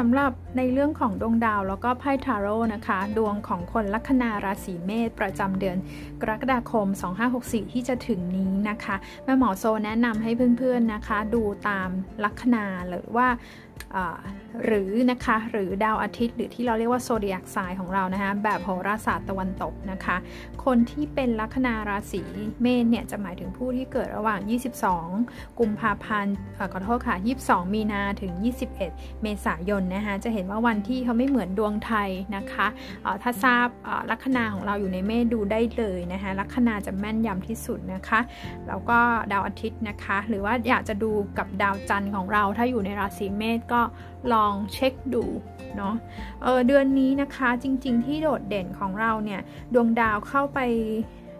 สำหรับในเรื่องของดวงดาวแล้วก็ไพ่ทาโร่นะคะ ดวงของคนลัคนาราศีเมษประจำเดือนกรกฎาคม 2564 ที่จะถึงนี้นะคะแม่หมอโซแนะนำให้เพื่อนๆนะคะ ดูตามลัคนาหรือว่า หรือนะคะหรือดาวอาทิตย์หรือที่เราเรียกว่าโซเดียกไซน์ของเรานะคะแบบโหราศาสตร์ตะวันตกนะคะ คนที่เป็นลัคนาราศีเมษเนี่ยจะหมายถึงผู้ที่เกิดระหว่าง 22 กุมภาพันธ์ขอโทษค่ะ 22 มีนาถึง 21 เมษายนนะคะจะเห็นว่าวันที่เขาไม่เหมือนดวงไทยนะคะถ้าทราบลัคนาของเราอยู่ในเมษดูได้เลยนะคะลัคนาจะแม่นยำที่สุดนะคะแล้วก็ดาวอาทิตย์นะคะ หรือว่าอยากจะดูกับดาวจันทร์ของเราถ้าอยู่ในราศีเมษก็ลองเช็คดูเนาะเออเดือนนี้นะคะจริงๆที่โดดเด่นของเราเนี่ยดวงดาวเข้าไป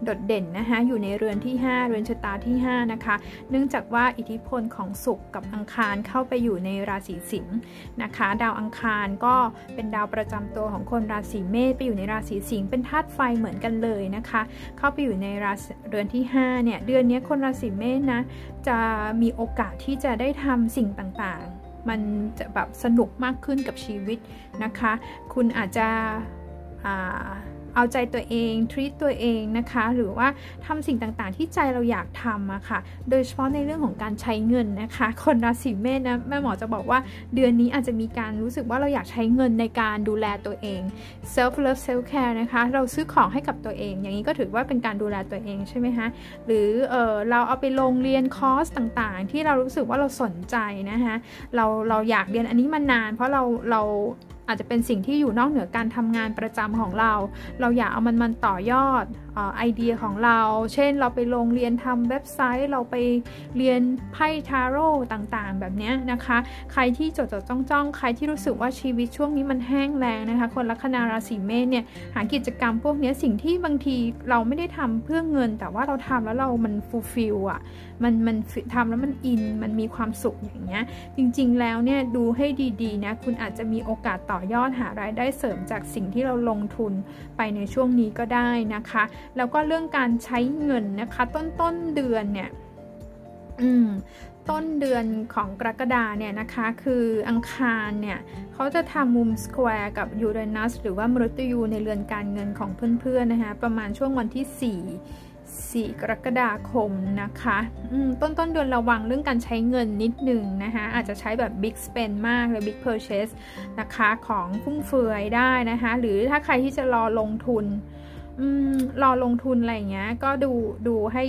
โดดเด่นนะคะอยู่ในเรือนที่ 5 เรือนชะตาที่ 5 นะคะ เนื่องจากว่าอิทธิพลของศุกร์กับอังคารเข้าไปอยู่ในราศีสิงห์นะคะ ดาวอังคารก็เป็นดาวประจำตัวของคนราศีเมษไปอยู่ในราศีสิงห์เป็นธาตุไฟเหมือนกันเลยนะคะ เข้าไปอยู่ในราเรือนที่5เนี่ยเดือนนี้คนราศีเมษนะจะมีโอกาสที่จะได้ทำสิ่งต่างๆ มันจะแบบสนุกมากขึ้นกับชีวิตนะคะ คุณอาจจะ เอาใจตัวเองทรีตตัวเองนะคะ หรือว่าทำสิ่งต่างๆ ที่ใจเราอยากทำอะค่ะ โดยเฉพาะในเรื่องของการใช้เงินนะคะ คนราศีเมษนะแม่หมอจะบอกว่าเดือนนี้อาจจะมีการรู้สึกว่าเราอยากใช้เงินในการดูแลตัวเอง self love self care นะคะ เราซื้อของให้กับตัวเอง อย่างนี้ก็ถือว่าเป็นการดูแลตัวเองใช่ไหมคะหรือเออเราเอาไปลงเรียนคอร์สต่างๆ ที่เรารู้สึกว่าเราสนใจนะคะเราเราอยากเรียนอันนี้มานาน เพราะเราเรา อาจจะเป็นสิ่งที่อยู่นอกเหนือการทำงานประจำของเรา เราอยากเอามันมันต่อยอด ไอเดียของเรา เช่นเราไปลงเรียนทำเว็บไซต์ เราไปเรียนไพ่ทาโร่ต่างๆ แบบนี้นะคะ ใครที่จดจดจ้องจ้องใครที่รู้สึกว่าชีวิตช่วงนี้มันแห้งแล้งนะคะ คนลัคนาราศีเมษเนี่ยหากิจกรรมพวกนี้สิ่งที่บางทีเราไม่ได้ทำเพื่อเงิน แต่ว่าเราทำแล้วเรามัน fulfill อะมันมันทำแล้วมันอินมันมีความสุขอย่างเงี้ยจริงๆแล้วเนี่ยดูให้ดีๆนะคุณอาจจะมีโอกาสต่อยอดหารายได้เสริมจากสิ่งที่เราลงทุนไปในช่วงนี้ก็ได้นะคะแล้วก็เรื่องการใช้เงินนะคะ ต้นต้นเดือนเนี่ยอืมต้นเดือนของกรกฎาเนี่ยนะคะ คืออังคารเนี่ยเขาจะทำมุมสแควร์กับยูเรนัสหรือว่ามฤตยูในเรือนการเงินของเพื่อนๆนะคะประมาณช่วงวันที่ 4 4 กรกฎาคมนะคะต้นต้นเดือนระวังเรื่องการใช้เงินนิดหนึ่งนะคะ อาจจะใช้แบบ big spend มากเลย big purchase นะคะ ของฟุ่มเฟือยได้นะคะ หรือถ้าใครที่จะรอลงทุน รอลงทุนอะไรเงี้ย ก็ดูดูให้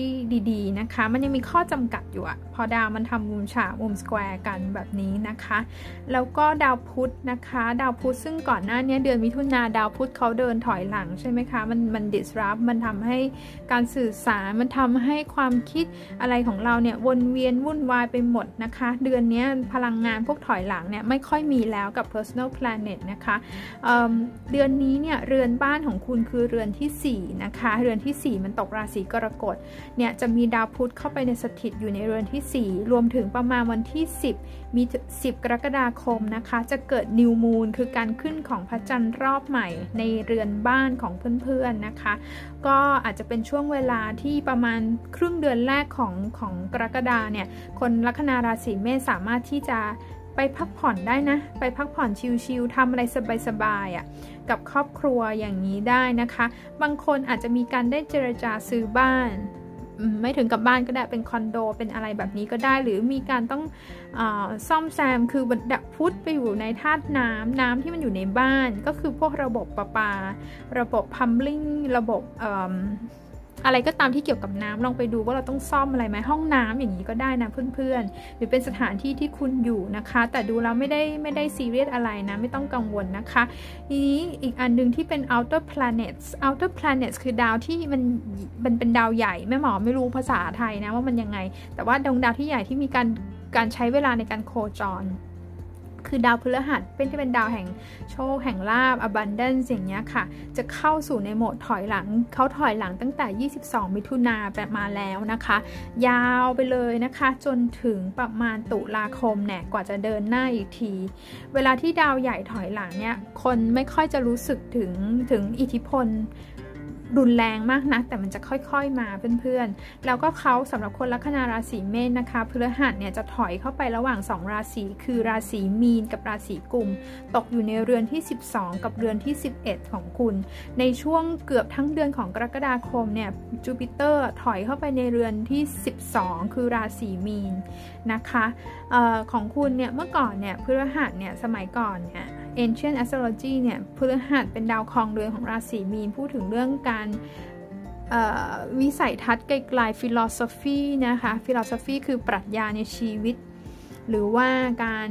ดีๆนะคะ มันยังมีข้อจำกัดอยู่อะ พอดาวมันทำมุมฉากมุมสแควร์กันแบบนี้นะคะ แล้วก็ดาวพุธนะคะ ดาวพุธซึ่งก่อนหน้านี้เดือนมิถุนาดาวพุธเขาเดินถอยหลังใช่ไหมคะ มันมัน disrupt มันทำให้การสื่อสาร มันทำให้ความคิดอะไรของเราเนี่ยวนเวียนวุ่นวายไปหมดนะคะ เดือนนี้พลังงานพวกถอยหลังเนี่ยไม่ค่อยมีแล้วกับ personal planet นะคะเเดือนนี้เนี่ยเรือนบ้านของคุณคือเรือนที่ 4 นะคะ เรือนที่ 4 มันตกราศีกรกฎเนี่ยจะมีดาวพุธเข้าไปในสถิตอยู่ในเรือนที่4 รวมถึงประมาณวันที่ 10 มี 10 กรกฎาคมนะคะ จะเกิดนิวมูนคือการขึ้นของพระจันทร์รอบใหม่ในเรือนบ้านของเพื่อนๆนะคะ ก็อาจจะเป็นช่วงเวลาที่ประมาณครึ่งเดือนแรกของของกรกฎาเนี่ย คนลัคนาราศีเมษสามารถที่จะไปพักผ่อนได้นะ ไปพักผ่อนชิลๆทำอะไรสบายๆอะ่ะกับครอบครัวอย่างนี้ได้นะคะ บางคนอาจจะมีการได้เจรจาซื้อบ้าน ไม่ถึงกับบ้านก็ได้เป็นคอนโดเป็นอะไรแบบนี้ก็ได้ หรือมีการต้องอซ่อมแซมคือดับพุทธไปอยู่ในธาตุน้ำน้ำที่มันอยู่ในบ้าน ก็คือพวกระบบประปา ระบบพัมลิงระบบ อะไรก็ตามที่เกี่ยวกับน้ำลองไปดูว่าเราต้องซ่อมอะไรไหมห้องน้ำอย่างนี้ก็ได้นะเพื่อนๆ หรือเป็นสถานที่ที่คุณอยู่นะคะ แต่ดูแล้วไม่ได้ไม่ได้ซีเรียสอะไรนะ ไม่ต้องกังวลนะคะทีนี้อีกอันนึงที่เป็น outer planets outer planets คือดาวที่มันมันเป็นดาวใหญ่แม่หมอไม่รู้ภาษาไทยนะว่ามันยังไง แต่ว่าดวงดาวที่ใหญ่ที่มีการการใช้เวลาในการโคจร คือดาวพฤหัสเป็นที่เป็นดาวแห่งโชคแห่งลาบ abundance อย่างเงี้ยค่ะ จะเข้าสู่ในโหมดถอยหลังเขาถอยหลังตั้งแต่ 22 มิถุนาแบบมาแล้วนะคะ ยาวไปเลยนะคะ จนถึงประมาณตุลาคมเนี่ยกว่าจะเดินหน้าอีกที เวลาที่ดาวใหญ่ถอยหลังเนี่ยคนไม่ค่อยจะรู้สึกถึงถึงอิทธิพล รุนแรงมากนะแต่มันจะค่อยๆมาเพื่อนๆ แล้วก็เขาสำหรับคนลัคนาราศีเมษนะคะพฤหัสเนี่ยจะถอยเข้าไประหว่าง 2 ราศีคือราศีมีนกับราศีกุม ตกอยู่ในเรือนที่ 12 กับเรือนที่ 11 ของคุณ ในช่วงเกือบทั้งเดือนของกรกฎาคมเนี่ยจูปิเตอร์ถอยเข้าไปในเรือนที่ 12 คือราศีมีนนะคะออของคุณเนี่ยเมื่อก่อนเนี่ยพฤหัสเนี่ยสมัยก่อนเนี่ย Ancient Astrology เนี่ยพฤหัสเป็นดาวครองเรือนของราศีมีน พูดถึงเรื่องการวิสัยทัศน์ไกลๆ philosophy นะคะ philosophy คือปรัชญาในชีวิต หรือว่าการ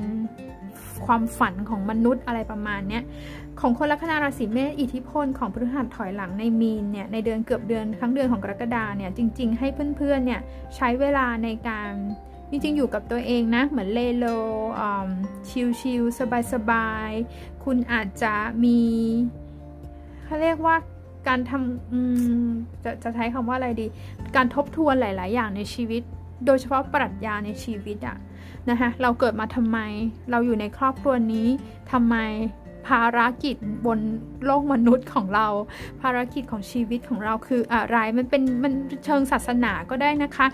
ความฝันของมนุษย์อะไรประมาณนี้ของคนลัคนาราศีเมษอิทธิพลของพฤหัสถอยหลังในมีนเนี่ยในเดือนเกือบเดือนทั้งเดือนของกรกฎาเนี่ยจริง ๆ ให้เพื่อนๆเนี่ยใช้เวลาในการ จริงๆ อยู่กับตัวเองนะ เหมือนเลโลชิลๆ สบายๆ คุณอาจจะมีเขาเรียกว่าการทำจะจะใช้คำว่าอะไรดี การทบทวนหลาย ๆ อย่างในชีวิต โดยเฉพาะปรัชญาในชีวิตอะนะคะเราเกิดมาทำไม เราอยู่ในครอบครัวนี้ทำไม ภารกิจบนโลกมนุษย์ของเรา ภารกิจของชีวิตของเราคืออะไรมันเป็นมันเชิงศาสนาก็ได้นะคะ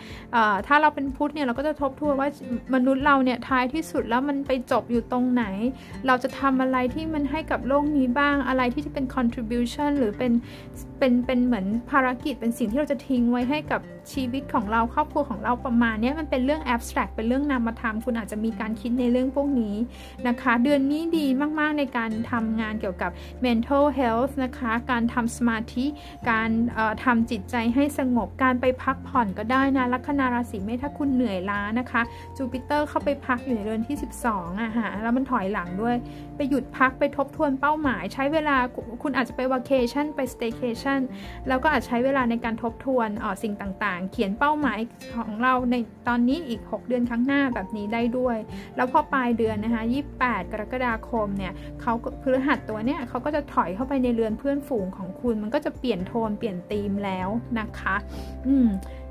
ถ้าเราเป็นพุทธเนี่ยเราก็จะทบทวนว่ามนุษย์เราเนี่ยท้ายที่สุดแล้วมันไปจบอยู่ตรงไหน เราจะทำอะไรที่มันให้กับโลกนี้บ้างอะไรที่จะเป็น contribution หรือเป็นเป็นเป็นเหมือนภารกิจเป็นสิ่งที่เราจะทิ้งไว้ให้กับชีวิตของเราครอบครัวของเราประมาณนี้มันเป็นเรื่อง abstract เป็นเรื่องนามธรรม คุณอาจจะมีการคิดในเรื่องพวกนี้นะคะ เดือนนี้ดีมากๆในการทำงานเกี่ยวกับ mental health นะคะ การทำสมาธิ การทำจิตใจให้สงบ การไปพักผ่อนก็ได้นะลัคนาราศีเมษถ้าคุณเหนื่อยล้านะคะจูปิเตอร์เข้าไปพักอยู่ในเดือนที่ 12อะฮะแล้วมันถอยหลังด้วย ไปหยุดพักไปทบทวนเป้าหมาย ใช้เวลาคุณอาจจะไปว a c a t i o n ไป staycation แล้วก็อาจใช้เวลาในการทบทวนอสิ่งต่างๆ เขียนเป้าหมายของเราในตอนนี้อีก 6 เดือนข้างหน้าแบบนี้ได้ด้วย แล้วพอปลายเดือนนะคะ 28 กรกฎาคมเนี่ยเขาพฤหัสตัวเนี้ยเขาก็จะถอยเข้าไปในเรือนเพื่อนฝูงของคุณ มันก็จะเปลี่ยนโทนเปลี่ยนธีมแล้วนะคะ อืม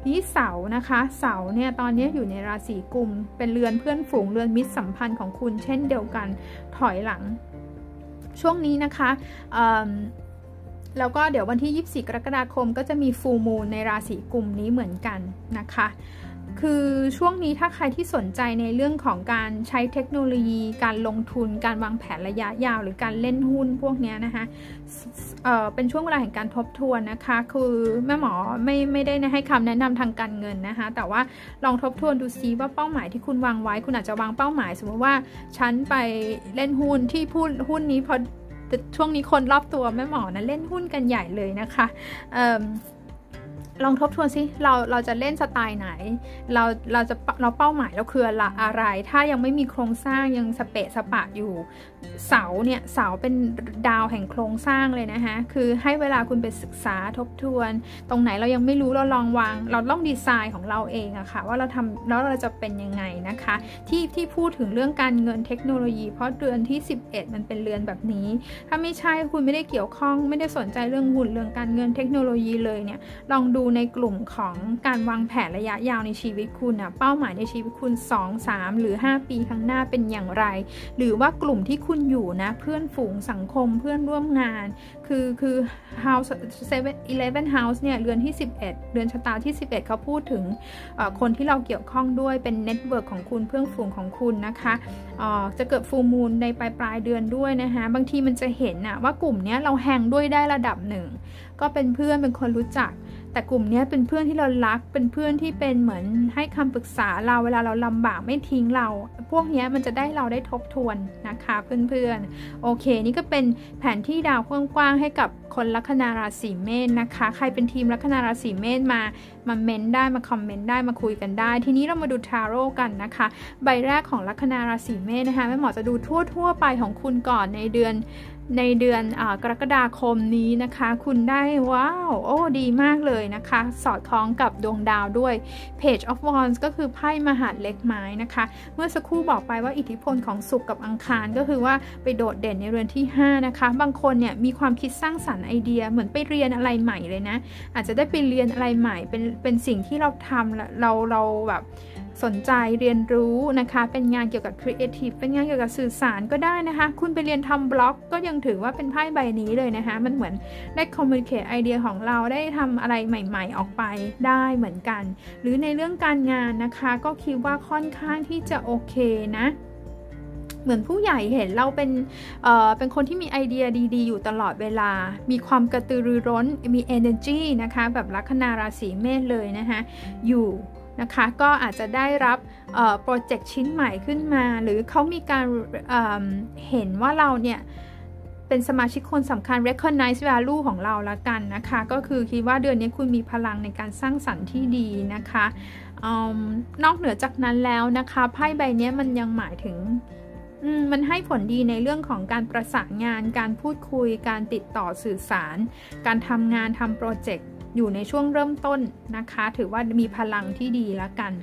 นี้เสานะคะ เสาเนี่ยตอนนี้อยู่ในราศีกุม เป็นเรือนเพื่อนฝูงเรือนมิตรสัมพันธ์ของคุณ เช่นเดียวกันถอยหลัง ช่วงนี้นะคะ แล้วก็เดี๋ยววันที่ 24 กรกฎาคมก็จะมีฟูมูลในราศีกุมนี้เหมือนกันนะคะ คือช่วงนี้ถ้าใครที่สนใจในเรื่องของการใช้เทคโนโลยี การลงทุน การวางแผนระยะยาว หรือการเล่นหุ้นพวกนี้นะคะเเป็นช่วงเวลาแห่งการทบทวนนะคะ คือแม่หมอไม่ไม่ได้ให้คำแนะนำทางการเงินนะคะ แต่ว่าลองทบทวนดูซิว่าเป้าหมายที่คุณวางไว้ คุณอาจจะวางเป้าหมาย สมมติว่าฉันไปเล่นหุ้นที่พูดหุ้นนี้พอ แต่ช่วงนี้คนรอบตัวแม่หมอนะเล่นหุ้นกันใหญ่เลยนะคะ ลองทบทวนสิเราเราจะเล่นสไตล์ไหน เราเราจะเราเป้าหมายเราคืออะไร ถ้ายังไม่มีโครงสร้างยังสเปะสปะอยู่ เสาเนี่ยเสาเป็นดาวแห่งโครงสร้างเลยนะคะคือให้เวลาคุณไปศึกษาทบทวน ตรงไหนเรายังไม่รู้เราลองวาง เราต้องดีไซน์ของเราเองอะคะ่ะว่าเราทำแล้วเราจะเป็นยังไงนะคะ ที่ที่พูดถึงเรื่องการเงินเทคโนโลยี เพราะเดือนที่ 11 มันเป็นเรือนแบบนี้ ถ้าไม่ใช่คุณไม่ได้เกี่ยวข้องไม่ได้สนใจเรื่องหุ่นเรื่องการเงินเทคโนโลยีเลยเนี่ยลองดูในกลุ่มของการวางแผนระยะยาวในชีวิตคุณนะเป้าหมายในชีวิตคุณ 2 3 หรือ 5 ปีข้างหน้าเป็นอย่างไร หรือว่ากลุ่มที่คุณอยู่นะ เพื่อนฝูงสังคมเพื่อนร่วมงาน คือคือ house 7 11 house เนี่ยเรือนที่ 11เรือนชะตาที่ 11 เขาพูดถึงคนที่เราเกี่ยวข้องด้วยเป็น network ของคุณเพื่อนฝูงของคุณนะคะจะเกิด full moon ในปลายปลายเดือนด้วยนะคะบางทีมันจะเห็นนะว่ากลุ่มนี้เรา hang ด้วยได้ระดับหนึ่งก็เป็นเพื่อนเป็นคนรู้จัก แต่กลุ่มนี้เป็นเพื่อนที่เรารัก เป็นเพื่อนที่เป็นเหมือนให้คำปรึกษาเราเวลาเราลำบากไม่ทิ้งเรา พวกนี้มันจะได้เราได้ทบทวนนะคะเพื่อนๆ โอเค นี่ก็เป็นแผนที่ดาวกว้างๆให้กับคนลัคนาราศีเมษนะคะ ใครเป็นทีมลัคนาราศีเมษมามาเมนได้มาคอมเมนต์ได้มาคุยกันได้ ทีนี้เรามาดูทาโร่กันนะคะ ใบแรกของลัคนาราศีเมษนะคะแม่หมอจะดูทั่วๆไปของคุณก่อนในเดือน ในเดือนกรกฎาคมนี้นะคะ คุณได้ว้าว โอ้ ดีมากเลยนะคะ สอดคล้องกับดวงดาวด้วย Page of Wands ก็คือไพ่มหาดเล็กไม้นะคะ เมื่อสักครู่บอกไปว่าอิทธิพลของศุกร์กับอังคารก็คือว่าไปโดดเด่นในเรือนที่ 5 นะคะ บางคนเนี่ยมีความคิดสร้างสรรค์ไอเดียเหมือนไปเรียนอะไรใหม่เลยนะ อาจจะได้ไปเรียนอะไรใหม่เป็นเป็นสิ่งที่เราทำเราเราแบบ สนใจเรียนรู้นะคะ เป็นงานเกี่ยวกับครีเอทีฟเป็นงานเกี่ยวกับสื่อสารก็ได้นะคะ คุณไปเรียนทำบล็อกก็ยังถือว่าเป็นไพ่ใบนี้เลยนะคะ มันเหมือนได้คอมมูนิเคตไอเดียของเราได้ทำอะไรใหม่ ๆ ออกไปได้เหมือนกัน หรือในเรื่องการงานนะคะ ก็คิดว่าค่อนข้างที่จะโอเคนะเหมือนผู้ใหญ่เห็นเราเป็นเอ่อเป็นคนที่มีไอเดียดีๆ อยู่ตลอดเวลา มีความกระตือรือร้น มี energy นะคะ แบบลัคนาราศีเมษเลยนะคะ อยู่ นะคะ ก็อาจจะได้รับโปรเจกต์ชิ้นใหม่ขึ้นมา หรือเขามีการเเห็นว่าเราเนี่ยเป็นสมาชิกคนสำคัญ recognize value ของเราละกันนะคะ ก็คือคิดว่าเดือนนี้คุณมีพลังในการสร้างสรรค์ที่ดีนะคะอนอกเหนือจากนั้นแล้วนะคะไพ่ใบนี้มันยังหมายถึงมันให้ผลดีในเรื่องของการประสานงาน การพูดคุย การติดต่อสื่อสาร การทำงานทำโปรเจกต์ อยู่ในช่วงเริ่มต้นนะคะ ถือว่ามีพลังที่ดีแล้วกัน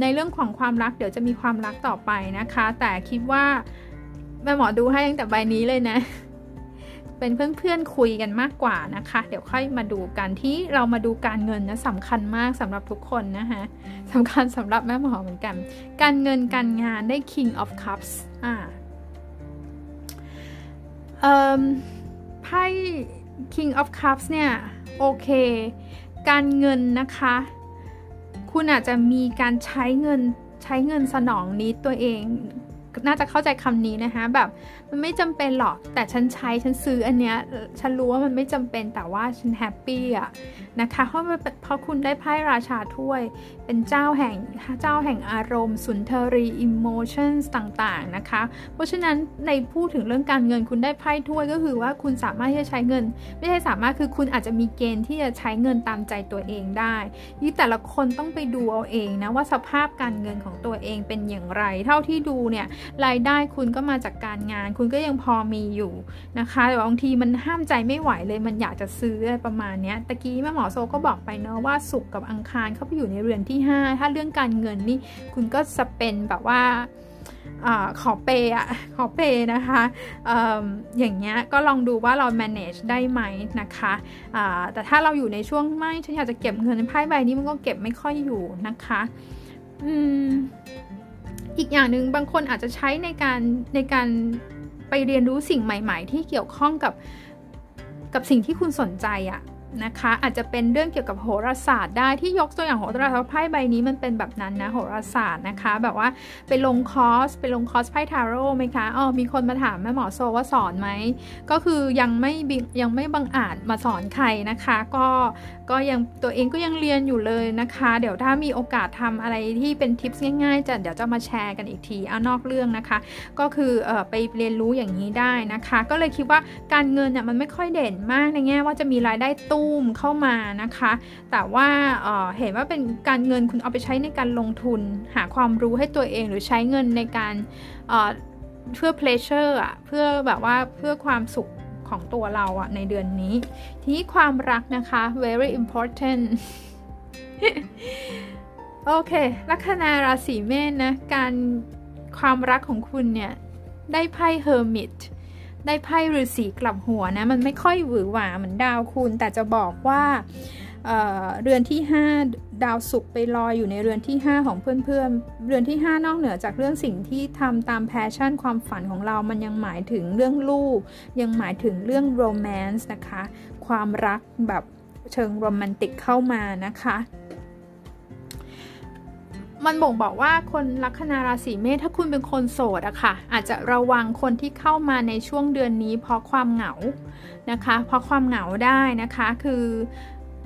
ในเรื่องของความรักเดี๋ยวจะมีความรักต่อไปนะคะ แต่คิดว่าแม่หมอดูให้ตั้งแต่ใบนี้เลยนะ เป็นเพื่อนๆคุยกันมากกว่านะคะ เดี๋ยวค่อยมาดูกันที่เรามาดูการเงินนะสำคัญมากสำหรับทุกคนนะคะสำคัญสำหรับแม่หมอเหมือนกัน การเงินการงานได้ King of Cups อ่าเออไพ่ King of Cups เนี่ย โอเค การเงินนะคะ คุณอาจจะมีการใช้เงินใช้เงินสนอง need ตัวเอง น่าจะเข้าใจคำนี้นะคะแบบมันไม่จำเป็นหรอก แต่ฉันใช้ฉันซื้ออันเนี้ย ฉันรู้ว่ามันไม่จำเป็นแต่ว่าฉัน happy อะนะคะ เพราะเพราะคุณได้ไพ่ราชาถ้วย เป็นเจ้าแห่งเจ้าแห่งอารมณ์ สุนทรี emotions ต่างๆนะคะ เพราะฉะนั้นในพูดถึงเรื่องการเงินคุณได้ไพ่ถ้วยก็คือว่าคุณสามารถที่จะใช้เงิน ไม่ใช่สามารถคือคุณอาจจะมีเกณฑ์ที่จะใช้เงินตามใจตัวเองได้ยี่แต่ละคนต้องไปดูเอาเองนะว่าสภาพการเงินของตัวเองเป็นอย่างไร เท่าที่ดูเนี่ยรายได้คุณก็มาจากการงานคุณก็ยังพอมีอยู่นะคะแต่บางทีมันห้ามใจไม่ไหวเลยมันอยากจะซื้ออะไรประมาณนี้ตะกี้แม่หมอโซก็บอกไปเนาะว่าสุกกับอังคารเข้าไปอยู่ในเรือนที่ 5 ถ้าเรื่องการเงินนี่คุณก็จะเป็นแบบว่าอขอเปย์อะขอเปย์นะคะออย่างเงี้ยก็ลองดูว่าเรา manage ได้ไหมนะคะแต่ถ้าเราอยู่ในช่วงไม่ฉันอยากจะเก็บเงินไพ่ใบนี้มันก็เก็บไม่ค่อยอยู่นะคะอืมอีกอย่างหนึ่งบางคนอาจจะใช้ในการในการ ไปเรียนรู้สิ่งใหม่ ๆ ที่เกี่ยวข้องกับกับสิ่งที่คุณสนใจอะ นะคะ อาจจะเป็นเรื่องเกี่ยวกับโหราศาสตร์ได้ที่ยกตัวอย่างโหราศาสตร์ไพ่ใบนี้มันเป็นแบบนั้นนะโหราศาสตร์นะคะ แบบว่าไปลงคอร์สไปลงคอร์สไพ่ทาโร่ไหมคะอ๋อมีคนมาถามแม่หมอโซว่าสอนไหมก็คือยังไม่ยังไม่บังอาจมาสอนใครนะคะ ก็ก็ยังตัวเองก็ยังเรียนอยู่เลยนะคะ เดี๋ยวถ้ามีโอกาสทำอะไรที่เป็นทิปส์ง่ายๆจะเดี๋ยวจะมาแชร์กันอีกทีเอานอกเรื่องนะคะ ก็คือออไปเรียนรู้อย่างนี้ได้นะคะ ก็เลยคิดว่าการเงินเนี่ยมันไม่ค่อยเด่นมากในแง่ว่าจะมีรายได้ตู้มเข้ามานะคะ แต่ว่าเเห็นว่าเป็นการเงินคุณเอาไปใช้ในการลงทุน หาความรู้ให้ตัวเองหรือใช้เงินในการเพื่อ pleasure อะเพื่อแบบว่าเพื่อความสุขของตัวเราอะในเดือนนี้ ทีนี้ความรักนะคะ very important โอเค ลัคนาราศีเมษนะ การความรักของคุณเนี่ย ได้ไพ่ hermit ได้ไพ่ฤาษีกลับหัวนะ มันไม่ค่อยหวือหวาเหมือนดาวคุณ แต่จะบอกว่าเรือนที่ 5 ดาวศุกร์ไปลอยอยู่ในเรือนที่ 5 ของเพื่อนๆ เรือนที่ 5 นอกเหนือจากเรื่องสิ่งที่ทำตาม passion ความฝันของเรา มันยังหมายถึงเรื่องลูก ยังหมายถึงเรื่อง romance นะคะ ความรักแบบเชิงโรแมนติกเข้ามานะคะ มันบ่งบอกว่าคนลัคนาราศีเมษถ้าคุณเป็นคนโสดอะค่ะ อาจจะระวังคนที่เข้ามาในช่วงเดือนนี้เพราะความเหงานะคะ เพราะความเหงาได้นะคะ คือ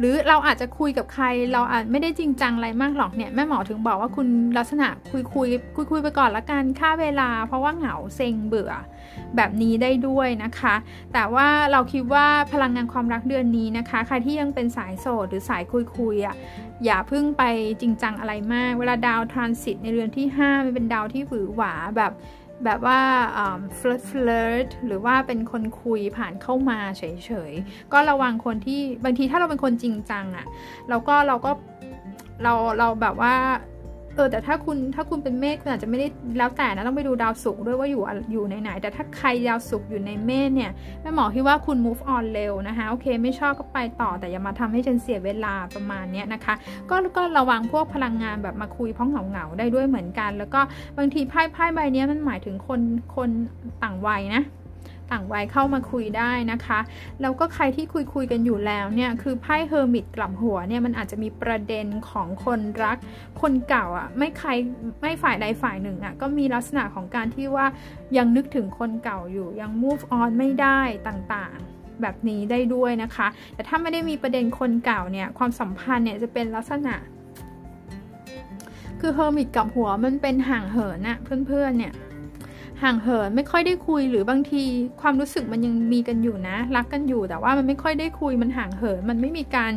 หรือเราอาจจะคุยกับใคร เราอาจไม่ได้จริงจังอะไรมากหรอกเนี่ยแม่หมอถึงบอกว่าคุณลักษณะคุยคุยคุยคุยไปก่อนละกันค่าเวลา เพราะว่าเหงาเซ็งเบื่อแบบนี้ได้ด้วยนะคะ แต่ว่าเราคิดว่าพลังงานความรักเดือนนี้นะคะ ใครที่ยังเป็นสายโสดหรือสายคุยคุยอะอย่าพิ่งไปจริงจังอะไรมาก เวลาดาวทรานสิตในเรือนที่5มันเป็นดาวที่หวือหวาแบบ แบบว่า flirt flirt หรือว่าเป็นคนคุยผ่านเข้ามาเฉยๆ ก็ระวังคนที่บางทีถ้าเราเป็นคนจริงจังอะ่ะเราก็เราก็เราเราแบบว่า เออแต่ถ้าคุณถ้าคุณเป็นเมษคุณอาจจะไม่ได้แล้วแต่นะต้องไปดูดาวศุกร์ด้วยว่าอยู่อยู่ในไหนแต่ถ้าใครดาวศุกร์อยู่ในเมษเนี่ยแม่หมอคิดว่าคุณ move on เร็วนะคะโอเค ไม่ชอบก็ไปต่อแต่อย่ามาทำให้ฉันเสียเวลาประมาณนี้นะคะก็ก็ระวังพวกพลังงานแบบมาคุยเพราะเหงาเหงาได้ด้วยเหมือนกัน แล้วก็บางทีไพ่ไพ่ใบนี้มันหมายถึงคนคนต่างวัยนะ ต่างวัยเข้ามาคุยได้นะคะ แล้วก็ใครที่คุยคุยกันอยู่แล้วเนี่ยคือไพ่เฮอร์มิตกลับหัวเนี่ยมันอาจจะมีประเด็นของคนรัก คนเก่าอะไม่ใครไม่ฝ่ายใดฝ่ายหนึ่งอะก็มีลักษณะของการที่ว่ายังนึกถึงคนเก่าอยู่ยัง move on ไม่ได้ต่างๆแบบนี้ได้ด้วยนะคะ แต่ถ้าไม่ได้มีประเด็นคนเก่าเนี่ย ความสัมพันธ์เนี่ยจะเป็นลักษณะ คือ Hermit กับหัวมันเป็นห่างเหินอะเพื่อนๆเนี่ย ห่างเหินไม่ค่อยได้คุยหรือบางที ความรู้สึกมันยังมีกันอยู่นะ รักกันอยู่แต่ว่ามันไม่ค่อยได้คุยมันห่างเหิน มันไม่มีการ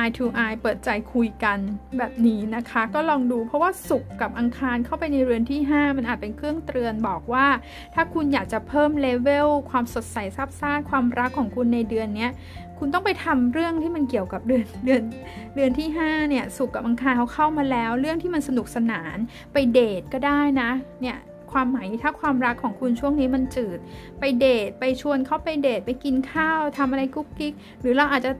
eye to eye เปิดใจคุยกันแบบนี้นะคะ ก็ลองดูเพราะว่าศุกร์กับอังคารเข้าไปในเรือนที่ 5 มันอาจเป็นเครื่องเตือนบอกว่า ถ้าคุณอยากจะเพิ่ม level ความสดใสซาบซ่านความรักของคุณในเดือนนี้คุณต้องไปทำเรื่องที่มันเกี่ยวกับเรือนเรือนเรือนที่5เนี่ยศุกร์กับอังคารเขาเข้ามาแล้ว เรื่องที่มันสนุกสนานไปเดทก็ได้นะเนี่ย ความหมายถ้าความรักของคุณช่วงนี้มันจืด ไปเดทไปชวนเขาไปเดทไปกินข้าวทำอะไรกุ๊กกิ๊กหรือเราอาจจะ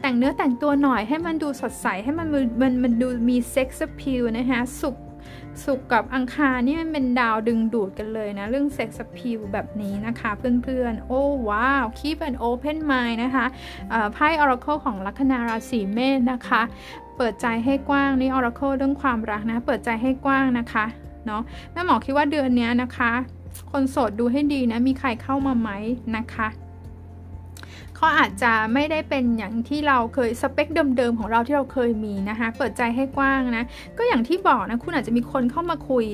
แต่งเนื้อแต่งตัวหน่อยให้มันดูสดใสให้มันมันมันดูมี sex appeal นะคะศุกร์ศุกร์กับอังคารนี่มันเป็นดาวดึงดูดกันเลยนะ เรื่องเซ็กซ์พิวแบบนี้นะคะเพื่อนๆ โอ้ว้าว keep an open mind นะคะไพ่ oracle ของลัคนาราศีเมษนะคะ เปิดใจให้กว้างนี่ oracle เรื่องความรักนะ เปิดใจให้กว้างนะคะ เนาะแม่หมอคิดว่าเดือนนี้นะคะ คนโสดดูให้ดีนะ มีใครเข้ามาไหมนะคะเขาอาจจะไม่ได้เป็นอย่างที่เราเคยสเปคเดิมๆของเราที่เราเคยมีนะคะ เปิดใจให้กว้างนะ ก็อย่างที่บอกนะ คุณอาจจะมีคนเข้ามาคุย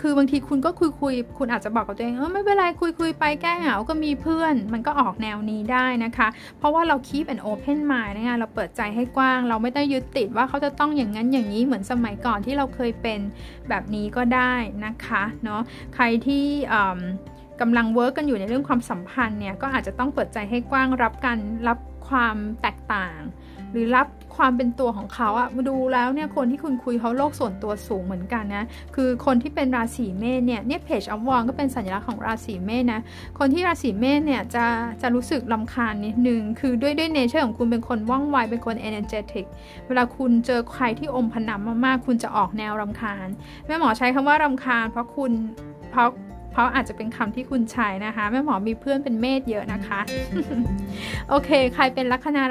คือบางทีคุณก็คุยคุยคุณอาจจะบอกกับตัวเองเออไม่เป็นไรคุยคุยไปแก้เหงาก็มีเพื่อน มันก็ออกแนวนี้ได้นะคะ เพราะว่าเรา keep an open mind นะคะเราเปิดใจให้กว้าง เราไม่ต้ยึดติดว่าเขาจะต้องอย่างนั้นอย่างนี้เหมือนสมัยก่อนที่เราเคยเป็นแบบนี้ก็ได้นะคะเนาะใครที่กำลังเวิร์กกันอยู่ในเรื่องความสัมพันธ์เนี่ยก็อาจจะต้องเปิดใจให้กว้างรับการรับความแตกต่าง หรือรับความเป็นตัวของเขาอะมาดูแล้วเนี่ยคนที่คุณคุยเขาโลกส่วนตัวสูงเหมือนกันนะ คือคนที่เป็นราศีเมษเนี่ยเนี่ยเพจอัพวอนก็เป็นสัญลักษณ์ของราศีเมษนะ คนที่ราศีเมษเนี่ยจะจะรู้สึกลำคาญนิดนึง คือด้วยด้วยเนเจอร์ของคุณเป็นคนว่องไว เป็นคน energetic เวลาคุณเจอใครที่อมพนันมากๆ คุณจะออกแนวรำคาญ แม่หมอใช้คำว่ารำคาญ เพราะคุณเพราะเพราะอาจจะเป็นคำที่คุณใช้นะคะ แม่หมอมีเพื่อนเป็นเมธเยอะนะคะ โอเค ใครเป็นลัคนา